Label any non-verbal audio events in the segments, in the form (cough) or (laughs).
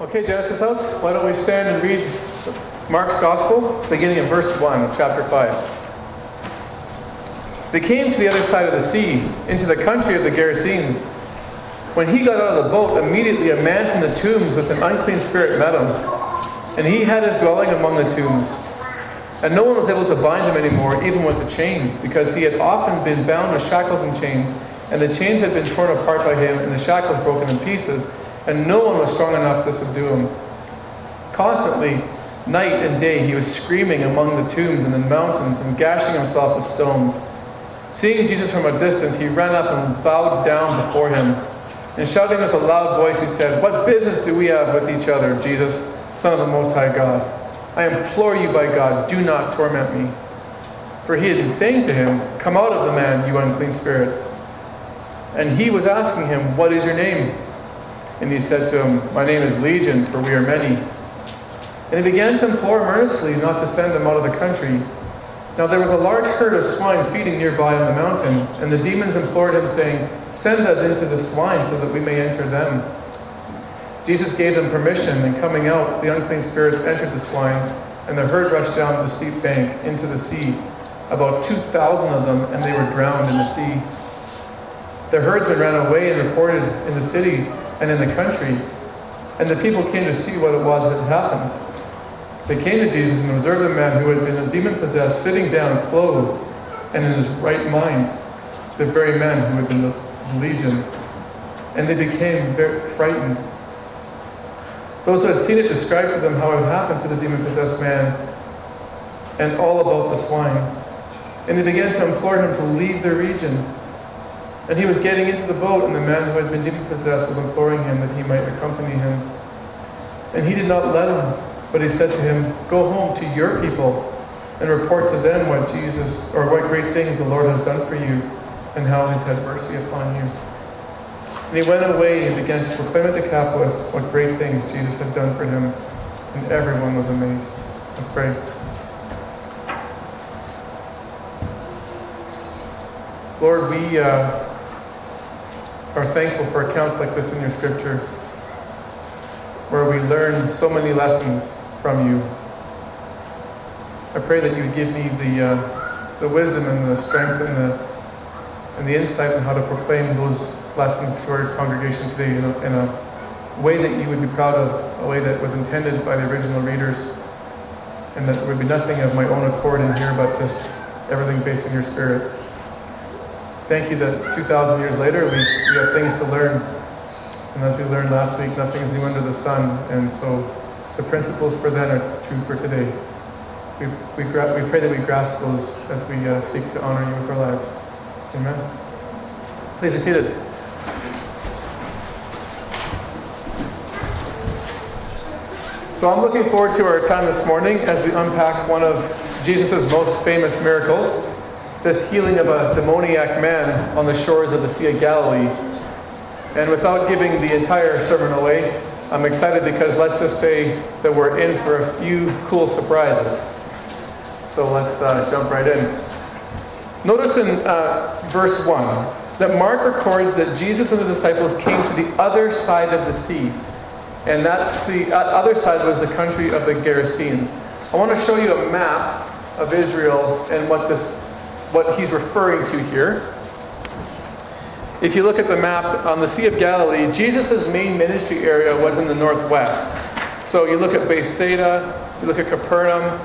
Okay, Genesis House, why don't we stand and read Mark's Gospel, beginning in verse 1 of chapter 5. They came to the other side of the sea, into the country of the Gerasenes. When he got out of the boat, immediately a man from the tombs with an unclean spirit met him. And he had his dwelling among the tombs. And no one was able to bind him anymore, even with a chain, because he had often been bound with shackles and chains, and the chains had been torn apart by him, and the shackles broken in pieces and no one was strong enough to subdue him. Constantly, night and day, he was screaming among the tombs and the mountains and gashing himself with stones. Seeing Jesus from a distance, he ran up and bowed down before him. And shouting with a loud voice, he said, What business do we have with each other, Jesus, Son of the Most High God? I implore you by God, do not torment me. For he had been saying to him, Come out of the man, you unclean spirit. And he was asking him, What is your name? And he said to him, My name is Legion, for we are many. And he began to implore him earnestly not to send them out of the country. Now there was a large herd of swine feeding nearby on the mountain, and the demons implored him, saying, Send us into the swine so that we may enter them. Jesus gave them permission, and coming out, the unclean spirits entered the swine, and the herd rushed down the steep bank into the sea, about 2,000 of them, and they were drowned in the sea. The herdsmen ran away and reported in the city and in the country. And the people came to see what it was that had happened. They came to Jesus and observed a man who had been demon possessed sitting down, clothed, and in his right mind, the very man who had been the legion. And they became very frightened. Those who had seen it described to them how it happened to the demon possessed man and all about the swine. And they began to implore him to leave their region. And he was getting into the boat, and the man who had been demon possessed was imploring him that he might accompany him. And he did not let him, but he said to him, Go home to your people and report to them what Jesus, or what great things the Lord has done for you, and how he's had mercy upon you. And he went away and began to proclaim at Decapolis what great things Jesus had done for him, and everyone was amazed. Let's pray. Lord, we. Uh, are thankful for accounts like this in your scripture, where we learn so many lessons from you. I pray that you would give me the, uh, the wisdom and the strength and the, and the insight on how to proclaim those lessons to our congregation today in a, in a way that you would be proud of, a way that was intended by the original readers, and that there would be nothing of my own accord in here, but just everything based on your spirit thank you that 2,000 years later we, we have things to learn. And as we learned last week, nothing is new under the sun. And so the principles for then are true for today. We, we, gra- we pray that we grasp those as we uh, seek to honor you with our lives. Amen. Please be seated. So I'm looking forward to our time this morning as we unpack one of Jesus' most famous miracles this healing of a demoniac man on the shores of the Sea of Galilee. And without giving the entire sermon away, I'm excited because let's just say that we're in for a few cool surprises. So let's uh, jump right in. Notice in uh, verse 1 that Mark records that Jesus and the disciples came to the other side of the sea. And that the uh, other side was the country of the Gerasenes. I want to show you a map of Israel and what this what he's referring to here. If you look at the map on the Sea of Galilee, Jesus' main ministry area was in the northwest. So you look at Bethsaida, you look at Capernaum,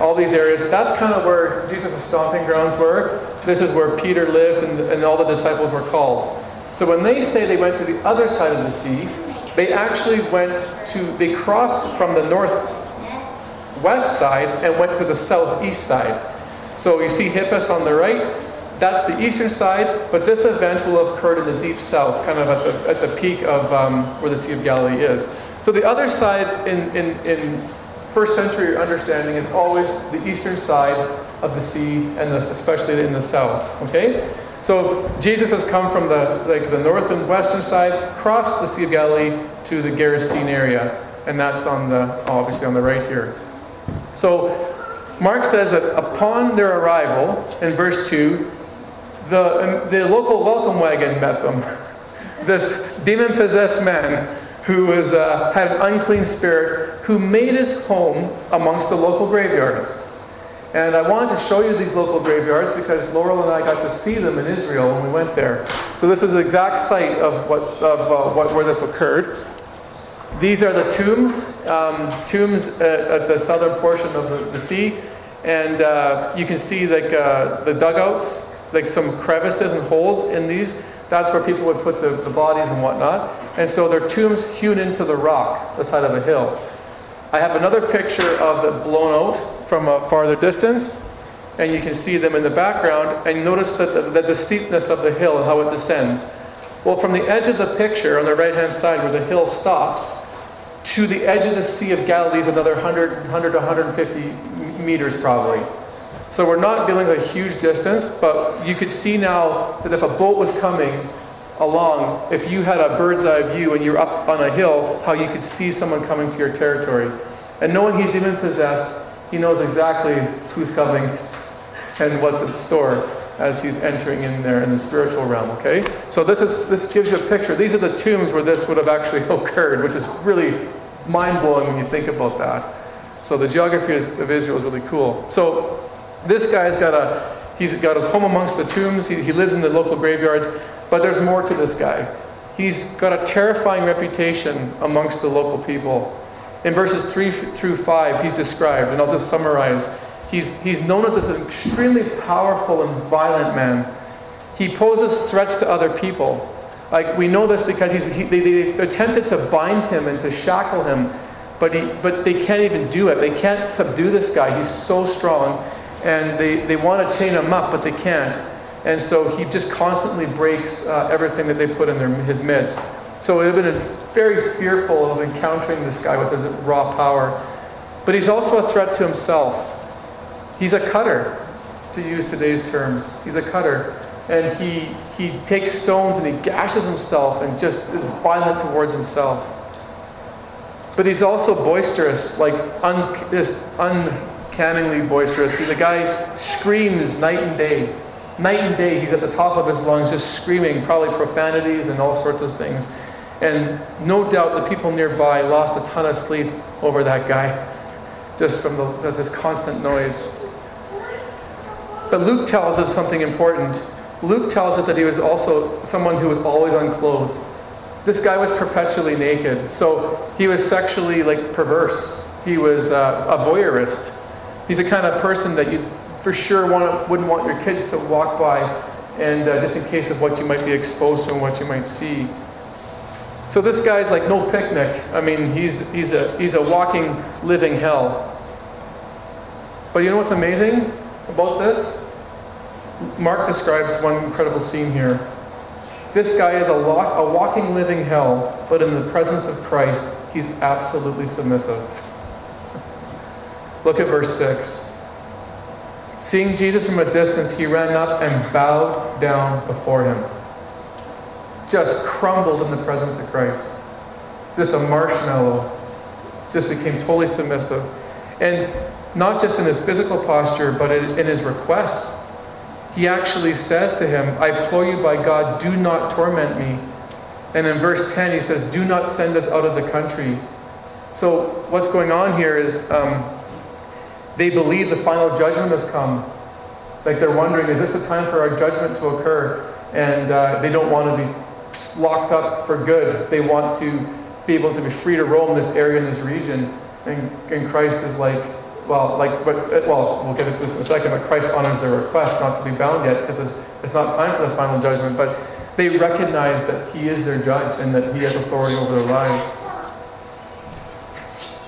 all these areas. That's kind of where Jesus' stomping grounds were. This is where Peter lived and, and all the disciples were called. So when they say they went to the other side of the sea, they actually went to, they crossed from the northwest side and went to the southeast side. So you see Hippus on the right. That's the eastern side, but this event will have occurred in the deep south, kind of at the, at the peak of um, where the Sea of Galilee is. So the other side in, in, in first century understanding is always the eastern side of the sea, and the, especially in the south. Okay? So Jesus has come from the like the north and western side, crossed the Sea of Galilee to the Gerasene area, and that's on the obviously on the right here. So Mark says that upon their arrival, in verse 2, the, the local welcome wagon met them. (laughs) This demon possessed man who was, uh, had an unclean spirit who made his home amongst the local graveyards. And I wanted to show you these local graveyards because Laurel and I got to see them in Israel when we went there. So this is the exact site of, what, of uh, what, where this occurred. These are the tombs, um, tombs at, at, the southern portion of the, the sea. And uh, you can see like uh, the dugouts, like some crevices and holes in these. That's where people would put the, the bodies and whatnot. And so they're tombs hewn into the rock, the side of a hill. I have another picture of it blown out from a farther distance, and you can see them in the background, and notice that the, that the steepness of the hill and how it descends. Well, from the edge of the picture on the right hand side where the hill stops, to the edge of the Sea of Galilee is another 100, 100 to 150 meters probably. So we're not dealing with a huge distance, but you could see now that if a boat was coming along, if you had a bird's eye view and you're up on a hill, how you could see someone coming to your territory. And knowing he's demon possessed, he knows exactly who's coming and what's in store as he's entering in there in the spiritual realm, okay? So this is this gives you a picture. These are the tombs where this would have actually (laughs) occurred, which is really mind-blowing when you think about that. So the geography of Israel is really cool. So this guy's got a he's got his home amongst the tombs. He, he lives in the local graveyards. But there's more to this guy. He's got a terrifying reputation amongst the local people. In verses 3 through 5, he's described, and I'll just summarize. He's, he's known as this extremely powerful and violent man. He poses threats to other people. Like, we know this because he's, he, they, they attempted to bind him and to shackle him, but, he, but they can't even do it. They can't subdue this guy. He's so strong. And they, they want to chain him up, but they can't. And so he just constantly breaks uh, everything that they put in their, his midst. So it would have been very fearful of encountering this guy with his raw power. But he's also a threat to himself. He's a cutter, to use today's terms. He's a cutter. And he, he takes stones and he gashes himself and just is violent towards himself. But he's also boisterous, like un, just uncannily boisterous. See, the guy screams night and day. Night and day, he's at the top of his lungs, just screaming, probably profanities and all sorts of things. And no doubt the people nearby lost a ton of sleep over that guy, (laughs) just from the, this constant noise. But Luke tells us something important. Luke tells us that he was also someone who was always unclothed. This guy was perpetually naked, so he was sexually like perverse. He was uh, a voyeurist. He's the kind of person that you for sure want, wouldn't want your kids to walk by and uh, just in case of what you might be exposed to and what you might see. So this guy's like no picnic. I mean, he's, he's, a, he's a walking, living hell. But you know what's amazing about this? Mark describes one incredible scene here. This guy is a, a walking, living hell, but in the presence of Christ, he's absolutely submissive. Look at verse 6. Seeing Jesus from a distance, he ran up and bowed down before him. Just crumbled in the presence of Christ. Just a marshmallow. Just became totally submissive. And not just in his physical posture, but in his requests. He actually says to him, I implore you by God, do not torment me. And in verse 10, he says, Do not send us out of the country. So, what's going on here is um, they believe the final judgment has come. Like they're wondering, is this the time for our judgment to occur? And uh, they don't want to be locked up for good. They want to be able to be free to roam this area in this region. And, and Christ is like, well, like, but, well, we'll get into this in a second, but Christ honors their request not to be bound yet because it's, it's not time for the final judgment. But they recognize that He is their judge and that He has authority over their lives.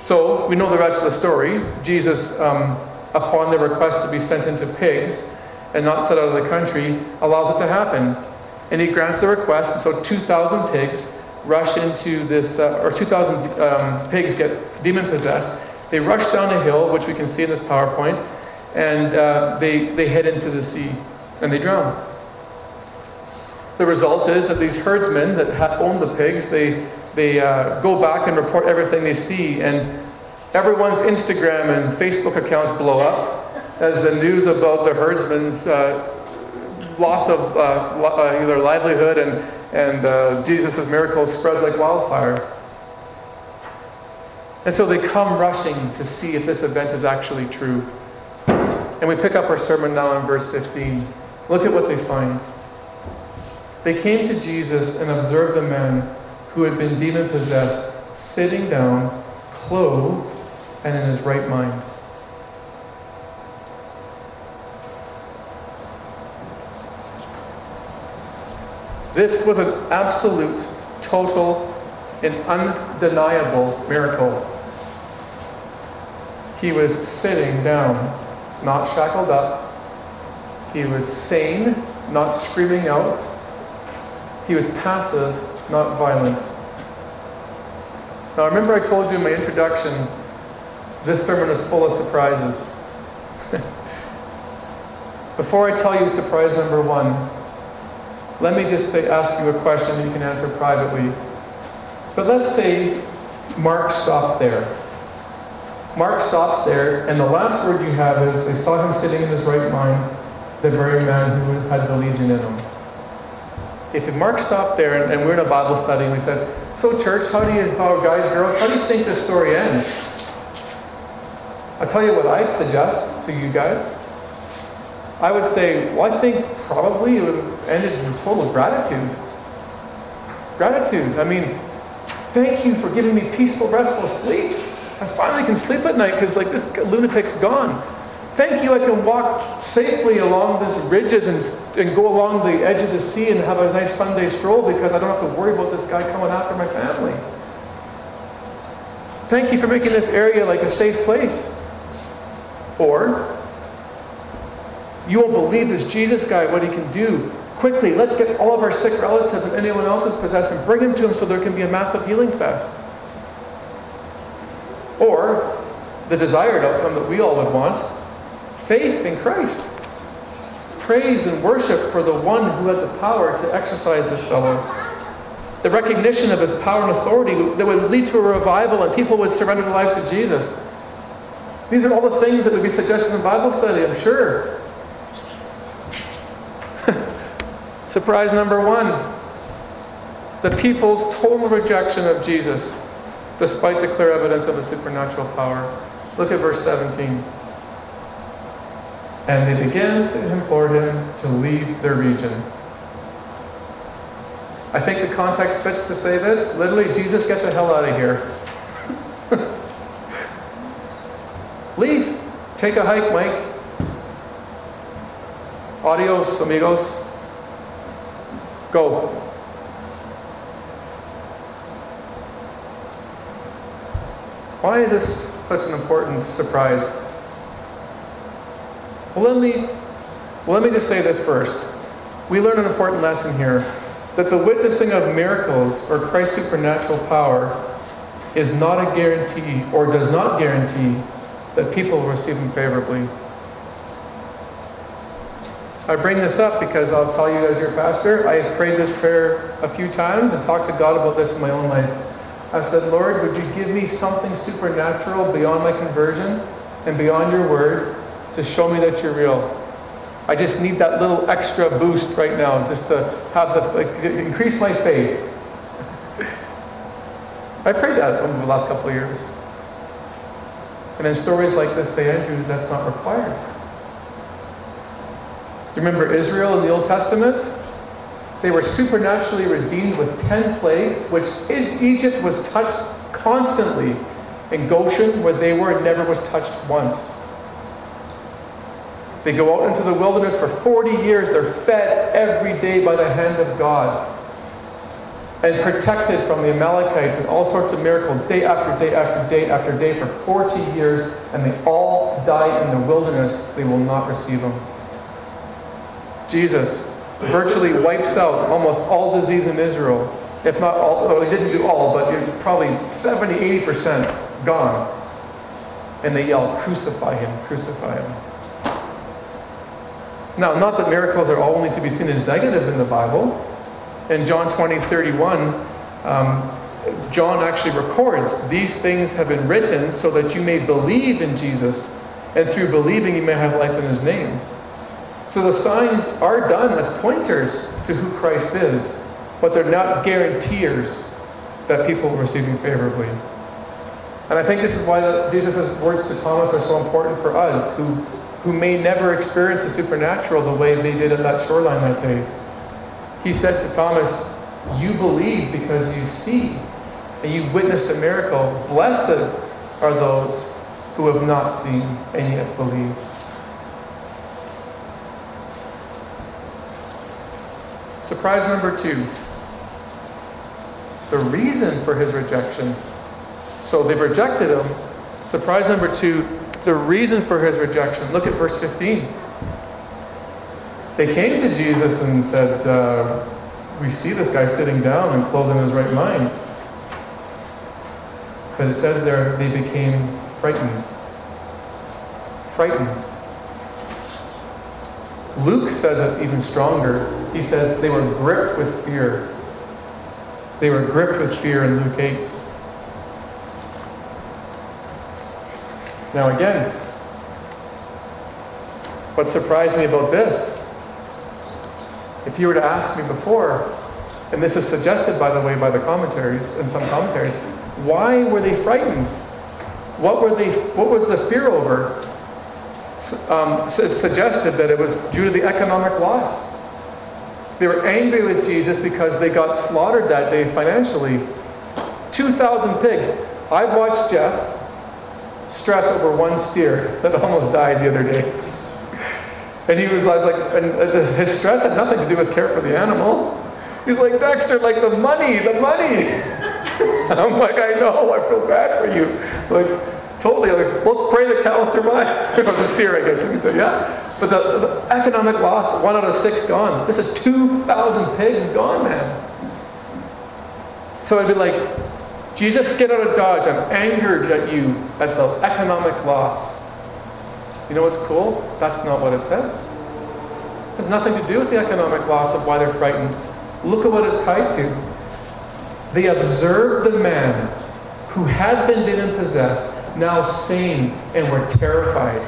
So we know the rest of the story. Jesus, um, upon the request to be sent into pigs and not set out of the country, allows it to happen. And he grants the request, and so 2,000 pigs rush into this, uh, or 2,000 um, pigs get demon possessed. They rush down a hill, which we can see in this PowerPoint, and uh, they, they head into the sea and they drown. The result is that these herdsmen that own the pigs, they they uh, go back and report everything they see, and everyone's Instagram and Facebook accounts blow up as the news about the herdsman's uh, loss of uh, uh, their livelihood and, and uh, Jesus' miracles spreads like wildfire. And so they come rushing to see if this event is actually true. And we pick up our sermon now in verse 15. Look at what they find. They came to Jesus and observed a man who had been demon possessed, sitting down, clothed, and in his right mind. This was an absolute, total, and undeniable miracle. He was sitting down, not shackled up. He was sane, not screaming out. He was passive, not violent. Now, remember, I told you in my introduction, this sermon is full of surprises. (laughs) Before I tell you surprise number one, let me just say, ask you a question you can answer privately. But let's say Mark stopped there. Mark stops there, and the last word you have is they saw him sitting in his right mind, the very man who had the legion in him. If Mark stopped there and, we're in a Bible study and we said, So, church, how do you, how, guys, girls, how do you think this story ends? I'll tell you what I'd suggest to you guys. I would say, well, I think probably it would have ended in total gratitude. Gratitude. I mean, thank you for giving me peaceful, restful sleeps. I finally can sleep at night because, like, this lunatic's gone. Thank you, I can walk safely along these ridges and, and go along the edge of the sea and have a nice Sunday stroll because I don't have to worry about this guy coming after my family. Thank you for making this area like a safe place. Or, you won't believe this Jesus guy, what he can do. Quickly, let's get all of our sick relatives and anyone else is possessed and bring him to him so there can be a massive healing fest. Or the desired outcome that we all would want faith in Christ. Praise and worship for the one who had the power to exercise this fellow. The recognition of his power and authority that would lead to a revival and people would surrender their lives to Jesus. These are all the things that would be suggested in Bible study, I'm sure. (laughs) Surprise number one the people's total rejection of Jesus, despite the clear evidence of a supernatural power. Look at verse 17. And they began to implore him to leave their region. I think the context fits to say this. Literally, Jesus, get the hell out of here. (laughs) leave. Take a hike, Mike. Adios, amigos. Go. Why is this such an important surprise? Well, let me, let me just say this first. We learn an important lesson here that the witnessing of miracles or Christ's supernatural power is not a guarantee or does not guarantee that people will receive Him favorably. I bring this up because I'll tell you as your pastor, I have prayed this prayer a few times and talked to God about this in my own life. I've said, Lord, would you give me something supernatural beyond my conversion and beyond your word to show me that you're real? I just need that little extra boost right now just to have the like, increase my faith. (laughs) I prayed that over the last couple of years. And in stories like this say, Andrew, that's not required. You remember Israel in the Old Testament? They were supernaturally redeemed with 10 plagues, which Egypt was touched constantly. In Goshen, where they were, never was touched once. They go out into the wilderness for 40 years. They're fed every day by the hand of God and protected from the Amalekites and all sorts of miracles day after day after day after day for 40 years, and they all die in the wilderness. They will not receive them. Jesus virtually wipes out almost all disease in Israel. If not all, well, he didn't do all, but it's probably 70, 80% gone. And they yell, Crucify him, crucify him. Now, not that miracles are only to be seen as negative in the Bible. In John 20, 31, um, John actually records, These things have been written so that you may believe in Jesus, and through believing you may have life in his name. So the signs are done as pointers to who Christ is, but they're not guaranteers that people will receive favorably. And I think this is why Jesus' words to Thomas are so important for us, who, who may never experience the supernatural the way they did at that shoreline that day. He said to Thomas, You believe because you see, and you witnessed a miracle. Blessed are those who have not seen and yet believe. Surprise number two the reason for his rejection. So they've rejected him. Surprise number two the reason for his rejection. Look at verse 15. They came to Jesus and said, uh, We see this guy sitting down and clothed in his right mind. But it says there they became frightened. Frightened. Luke says it even stronger. He says they were gripped with fear. They were gripped with fear in Luke 8. Now, again, what surprised me about this, if you were to ask me before, and this is suggested, by the way, by the commentaries and some commentaries, why were they frightened? What were they? What was the fear over? Um, suggested that it was due to the economic loss. They were angry with Jesus because they got slaughtered that day financially. 2,000 pigs. I've watched Jeff stress over one steer (laughs) that almost died the other day. And he was, like, and uh, his stress had nothing to do with care for the animal. He's like, Dexter, like the money, the money. (laughs) I'm like, I know, I feel bad for you. Like, totally, like, let's pray the cow survive. (laughs) the steer, I guess you could say, yeah. But the, the, economic loss, one out of six gone. This is 2,000 pigs gone, man. So I'd be like, Jesus, get out of Dodge. I'm angered at you at the economic loss. You know what's cool? That's not what it says. It has nothing to do with the economic loss of why they're frightened. Look at what it's tied to. They observed the man who had been demon possessed, now sane, and were terrified.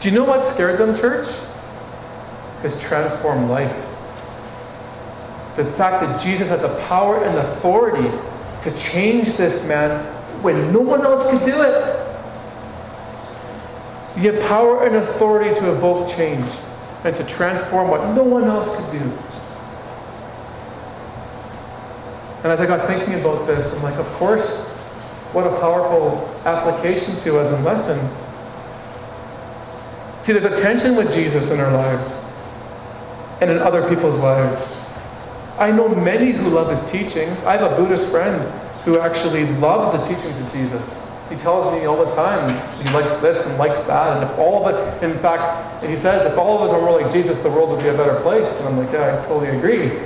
Do you know what scared them, church? His transformed life. The fact that Jesus had the power and authority to change this man when no one else could do it. He had power and authority to evoke change and to transform what no one else could do. And as I got thinking about this, I'm like, of course, what a powerful application to us and lesson See, there's a tension with Jesus in our lives and in other people's lives. I know many who love his teachings. I have a Buddhist friend who actually loves the teachings of Jesus. He tells me all the time he likes this and likes that, and if all of it, in fact, he says, if all of us are more like Jesus, the world would be a better place. And I'm like, yeah, I totally agree.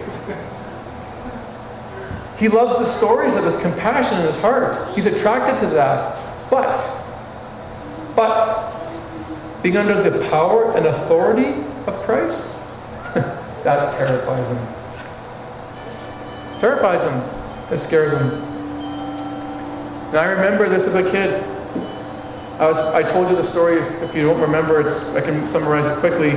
He loves the stories of his compassion in his heart. He's attracted to that. But, but, being under the power and authority of Christ, (laughs) that terrifies him. Terrifies him. It scares him. And I remember this as a kid. I was I told you the story. If you don't remember, it's I can summarize it quickly.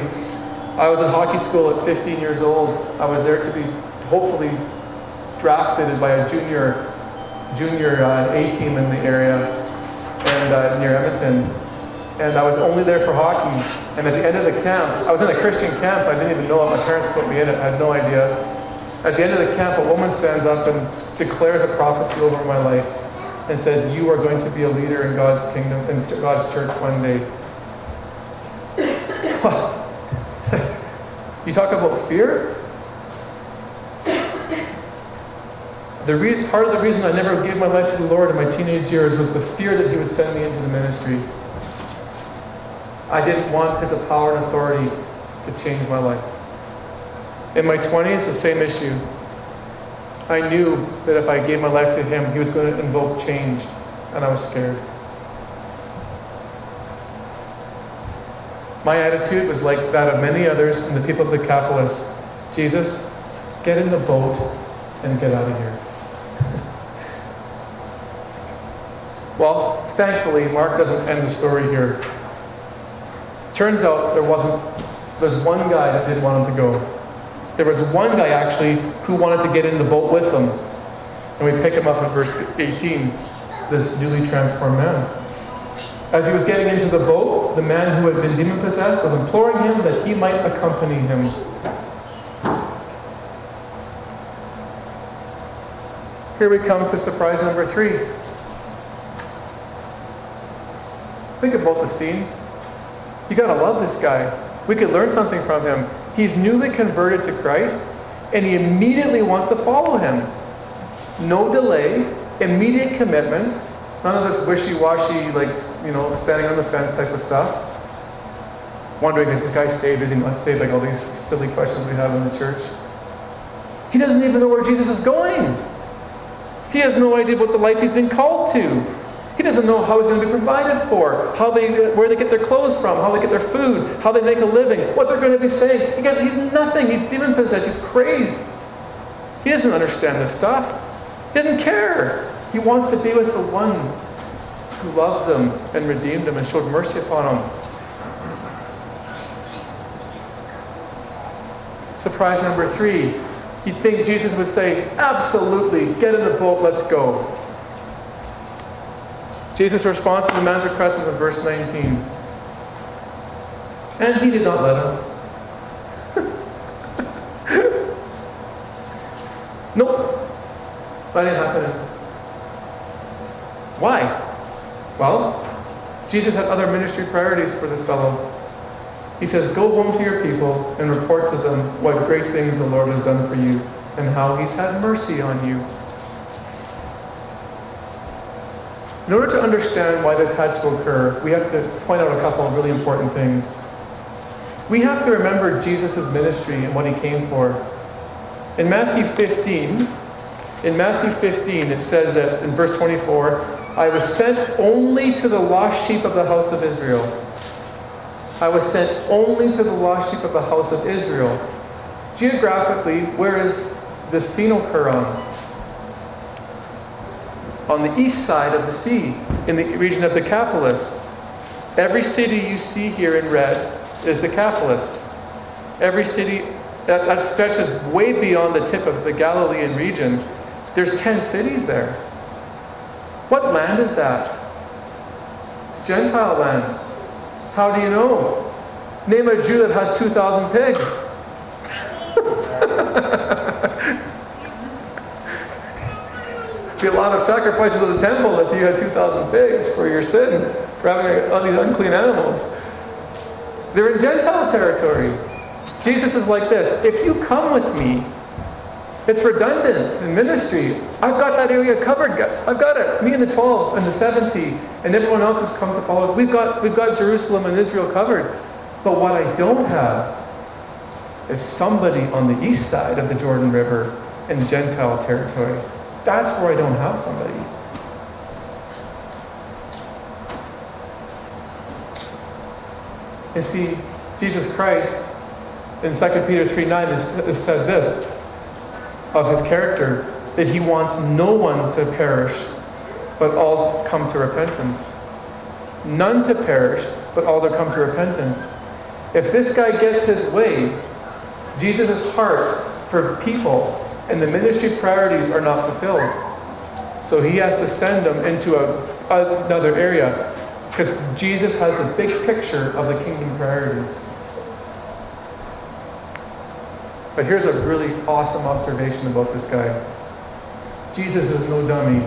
I was in hockey school at 15 years old. I was there to be hopefully drafted by a junior junior uh, A team in the area and uh, near Edmonton and I was only there for hockey. And at the end of the camp, I was in a Christian camp. I didn't even know it. My parents put me in it. I had no idea. At the end of the camp, a woman stands up and declares a prophecy over my life and says, You are going to be a leader in God's kingdom, in God's church one day. (laughs) you talk about fear? The re- part of the reason I never gave my life to the Lord in my teenage years was the fear that He would send me into the ministry. I didn't want his power and authority to change my life. In my 20s, the same issue. I knew that if I gave my life to him, he was going to invoke change, and I was scared. My attitude was like that of many others and the people of the Decapolis. Jesus, get in the boat and get out of here. well, thankfully, Mark doesn't end the story here. Turns out there wasn't, there's one guy that didn't want him to go. There was one guy actually who wanted to get in the boat with him. And we pick him up in verse 18. this newly transformed man. As he was getting into the boat, the man who had been demon possessed was imploring him that he might accompany him. Here we come to surprise number three. Think about the scene. You gotta love this guy. We could learn something from him. He's newly converted to Christ, and he immediately wants to follow him. No delay, immediate commitment, none of this wishy-washy, like you know, standing on the fence type of stuff. Wondering is this guy saved? Is he not saved? Like all these silly questions we have in the church. He doesn't even know where Jesus is going. He has no idea what the life he's been called to. Doesn't know how he's going to be provided for, how they, where they get their clothes from, how they get their food, how they make a living, what they're going to be saying. He he's nothing. He's demon possessed. He's crazed. He doesn't understand this stuff. He doesn't care. He wants to be with the one who loves him and redeemed him and showed mercy upon him. Surprise number three You'd think Jesus would say, Absolutely, get in the boat, let's go. Jesus' response to the man's request is in verse 19. And he did not let him. (laughs) nope. That didn't happen. Why? Well, Jesus had other ministry priorities for this fellow. He says, Go home to your people and report to them what great things the Lord has done for you and how he's had mercy on you. In order to understand why this had to occur, we have to point out a couple of really important things. We have to remember Jesus' ministry and what he came for. In Matthew 15, in Matthew 15, it says that in verse 24, I was sent only to the lost sheep of the house of Israel. I was sent only to the lost sheep of the house of Israel. Geographically, where is the scene occur on? The east side of the sea, in the region of Decapolis. Every city you see here in red is Decapolis. Every city that, that stretches way beyond the tip of the Galilean region. There's 10 cities there. What land is that? It's Gentile land. How do you know? Name a Jew that has 2,000 pigs. (laughs) be a lot of sacrifices of the temple if you had 2,000 pigs for your sin, for having all these unclean animals. They're in Gentile territory. Jesus is like this if you come with me, it's redundant in ministry. I've got that area covered. I've got it. Me and the 12 and the 70 and everyone else has come to follow. We've got, we've got Jerusalem and Israel covered. But what I don't have is somebody on the east side of the Jordan River in Gentile territory. That's where I don't have somebody. And see, Jesus Christ in 2 Peter 3 9 has said this of his character that he wants no one to perish, but all come to repentance. None to perish, but all to come to repentance. If this guy gets his way, Jesus' heart for people and the ministry priorities are not fulfilled. So he has to send them into a, another area because Jesus has the big picture of the kingdom priorities. But here's a really awesome observation about this guy Jesus is no dummy.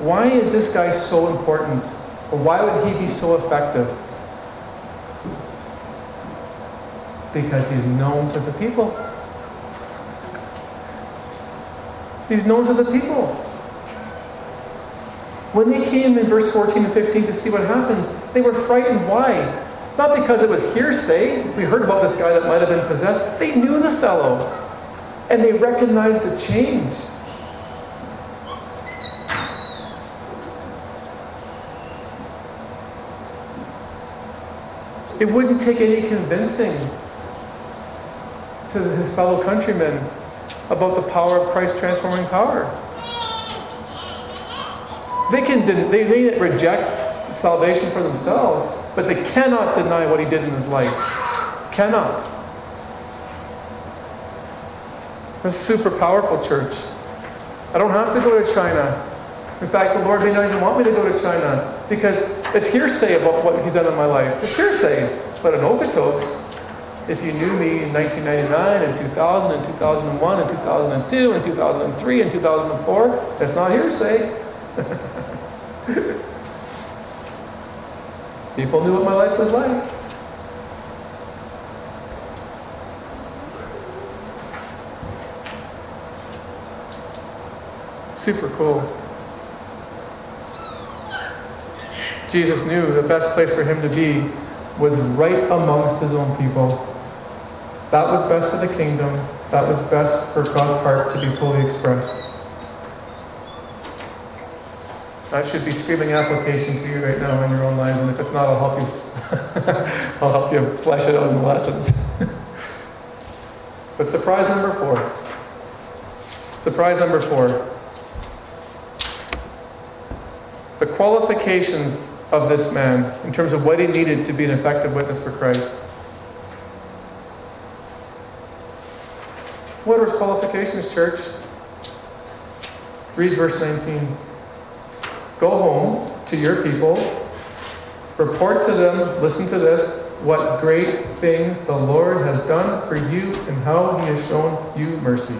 Why is this guy so important? Or why would he be so effective? Because he's known to the people. He's known to the people. When they came in verse 14 and 15 to see what happened, they were frightened. Why? Not because it was hearsay. We heard about this guy that might have been possessed. They knew the fellow. And they recognized the change. It wouldn't take any convincing to his fellow countrymen about the power of Christ's transforming power. They can they may reject salvation for themselves, but they cannot deny what he did in his life. Cannot. It's super powerful church. I don't have to go to China. In fact, the Lord may not even want me to go to China because it's hearsay about what He's done in my life. It's hearsay. But in Okotoks, if you knew me in 1999 and 2000 and 2001 and 2002 and 2003 and 2004, that's not hearsay. (laughs) People knew what my life was like. Super cool. Jesus knew the best place for him to be was right amongst his own people. That was best for the kingdom. That was best for God's heart to be fully expressed. That should be screaming application to you right now in your own lives, and if it's not, I'll help you. (laughs) I'll help you flesh it out in the lessons. (laughs) but surprise number four. Surprise number four. The qualifications of this man in terms of what he needed to be an effective witness for Christ. What are his qualifications, church? Read verse 19. Go home to your people, report to them, listen to this, what great things the Lord has done for you and how he has shown you mercy.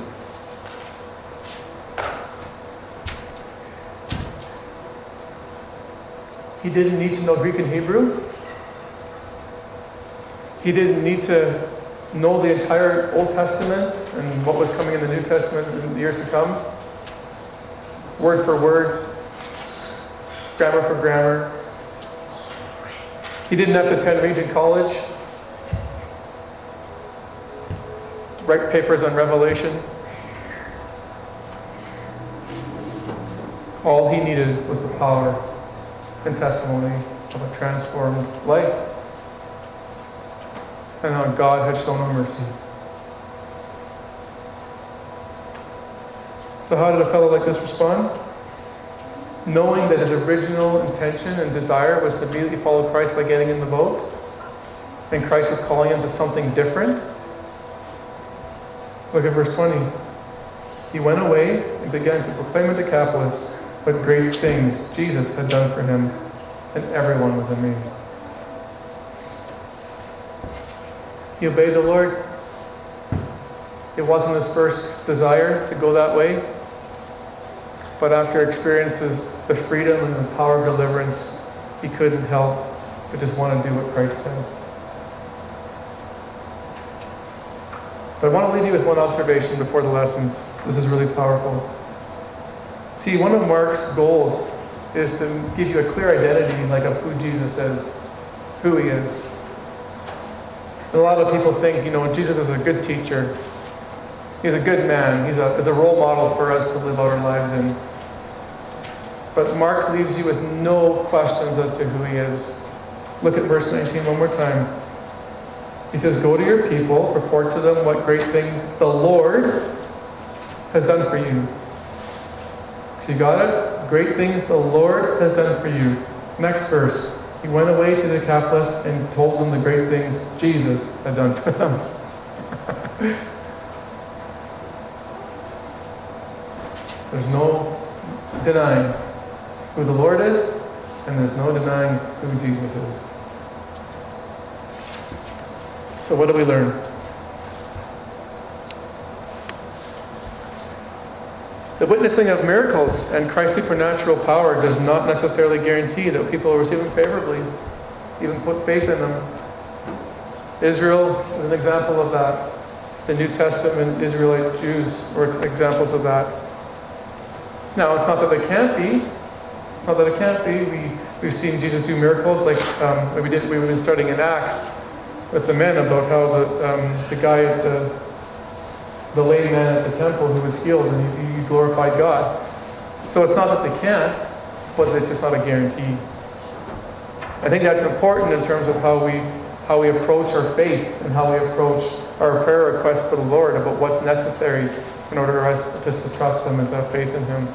He didn't need to know Greek and Hebrew. He didn't need to know the entire Old Testament and what was coming in the New Testament in the years to come. Word for word, grammar for grammar. He didn't have to attend Regent College, write papers on Revelation. All he needed was the power and testimony of a transformed life and how God had shown him mercy. So, how did a fellow like this respond? knowing that his original intention and desire was to immediately follow Christ by getting in the boat, and Christ was calling him to something different. Look at verse 20. He went away and began to proclaim at Decapolis what great things Jesus had done for him, and everyone was amazed. He obeyed the Lord. It wasn't his first desire to go that way. But after experiences the freedom and the power of deliverance, he couldn't help but just want to do what Christ said. But I want to leave you with one observation before the lessons. This is really powerful. See, one of Mark's goals is to give you a clear identity, like of who Jesus is, who he is. A lot of people think, you know, Jesus is a good teacher. He's a good man. He's a, he's a role model for us to live out our lives in. But Mark leaves you with no questions as to who he is. Look at verse 19 one more time. He says, Go to your people, report to them what great things the Lord has done for you. So you got it? Great things the Lord has done for you. Next verse. He went away to the Decapolis and told them the great things Jesus had done for them. (laughs) There's no denying who the Lord is, and there's no denying who Jesus is. So, what do we learn? The witnessing of miracles and Christ's supernatural power does not necessarily guarantee that people will receive them favorably, even put faith in them. Israel is an example of that. The New Testament Israelite Jews were examples of that. Now, it's not that they can't be, not that it can't be. We, we've seen Jesus do miracles like um, we did. We've been studying in Acts with the men about how the, um, the guy at the, the lame man at the temple who was healed and he, glorified God. So it's not that they can't, but it's just not a guarantee. I think that's important in terms of how we how we approach our faith and how we approach our prayer requests for the Lord about what's necessary in order for us just to trust Him and to have faith in Him.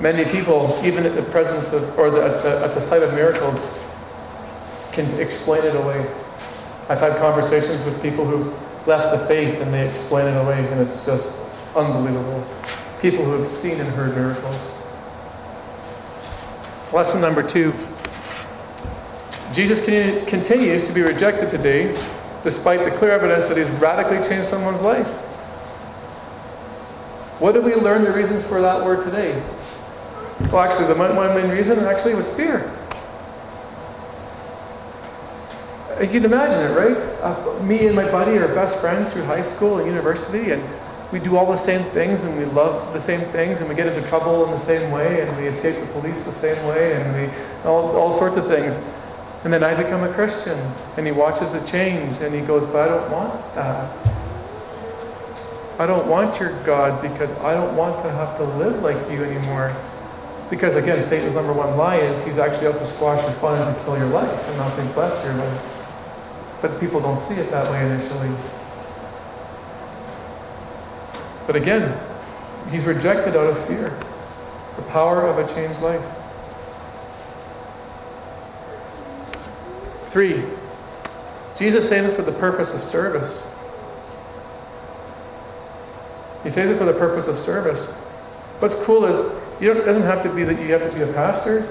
Many people, even at the presence of, or the, at, the, at the sight of miracles, can explain it away. I've had conversations with people who've left the faith and they explain it away, and it's just unbelievable. People who have seen and heard miracles. Lesson number two Jesus continues to be rejected today despite the clear evidence that he's radically changed someone's life. What did we learn the reasons for that word today? Well, actually, the one main reason actually was fear. You can imagine it, right? Uh, me and my buddy are best friends through high school and university, and we do all the same things, and we love the same things, and we get into trouble in the same way, and we escape the police the same way, and we all, all sorts of things. And then I become a Christian, and he watches the change, and he goes, But I don't want that. I don't want your God because I don't want to have to live like you anymore. Because again, Satan's number one lie is he's actually out to squash your fun and to kill your life and not to bless your life. But people don't see it that way initially. But again, he's rejected out of fear the power of a changed life. Three, Jesus saves us for the purpose of service. He saves it for the purpose of service. What's cool is you it doesn't have to be that you have to be a pastor.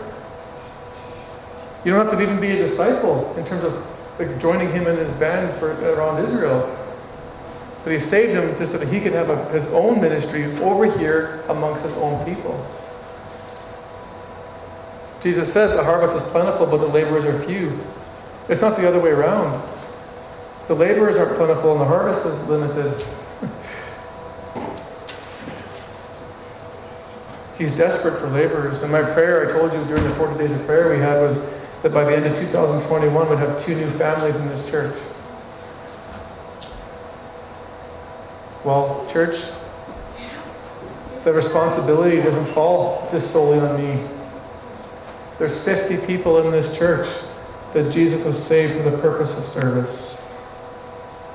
You don't have to even be a disciple in terms of like joining him in his band for around Israel. But he saved him just so that he could have a, his own ministry over here amongst his own people. Jesus says the harvest is plentiful, but the laborers are few. It's not the other way around. The laborers are plentiful and the harvest is limited. (laughs) He's desperate for laborers. And my prayer, I told you during the 40 days of prayer we had, was that by the end of 2021 we'd have two new families in this church. Well, church, the responsibility doesn't fall just solely on me. There's 50 people in this church that Jesus has saved for the purpose of service.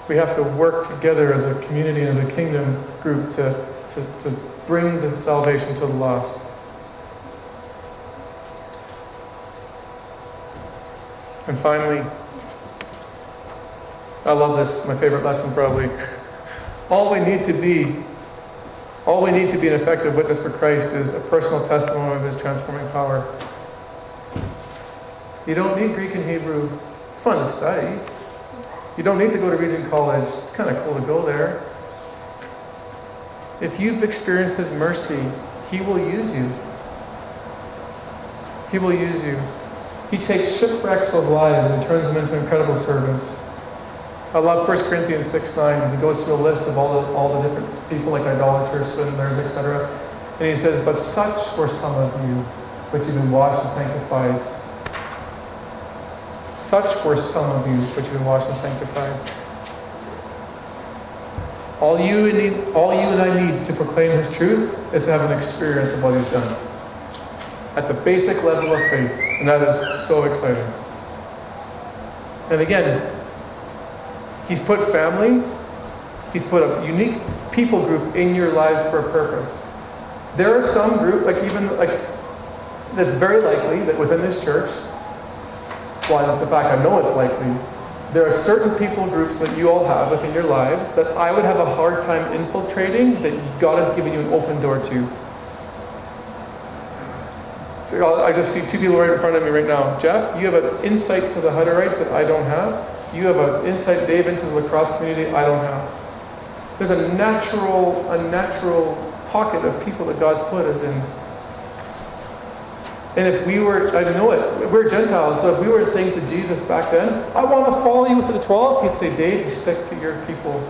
We have to work together as a community and as a kingdom group to, to, to bring the salvation to the lost. And finally, I love this, my favorite lesson probably. (laughs) All we need to be, all we need to be an effective witness for Christ is a personal testimony of his transforming power. You don't need Greek and Hebrew. It's fun to study. You don't need to go to Regent College. It's kind of cool to go there. If you've experienced His mercy, He will use you. He will use you. He takes shipwrecks of lives and turns them into incredible servants. I love 1 Corinthians 6 9. He goes through a list of all the, all the different people like idolaters, swindlers, etc. And he says, But such were some of you, which have been washed and sanctified. Such were some of you, which have been washed and sanctified. All you, need, all you and I need to proclaim His truth is to have an experience of what He's done. At the basic level of faith. And that is so exciting. And again, He's put family, He's put a unique people group in your lives for a purpose. There are some group, like even like that's very likely that within this church, well, the fact I know it's likely, there are certain people groups that you all have within your lives that I would have a hard time infiltrating that God has given you an open door to. I just see two people right in front of me right now. Jeff, you have an insight to the Hutterites that I don't have. You have an insight, Dave, into the lacrosse community I don't have. There's a natural, a natural pocket of people that God's put us in and if we were, I know it, we're Gentiles, so if we were saying to Jesus back then, I want to follow you with the 12, he'd say, Dave, you stick to your people.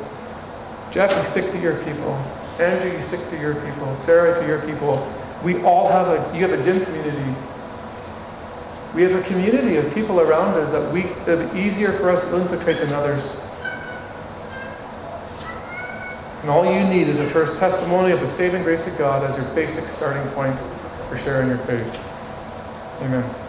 Jeff, you stick to your people. Andrew, you stick to your people. Sarah, to your people. We all have a, you have a gym community. We have a community of people around us that we, that easier for us to infiltrate than others. And all you need is a first testimony of the saving grace of God as your basic starting point for sharing your faith. Amen.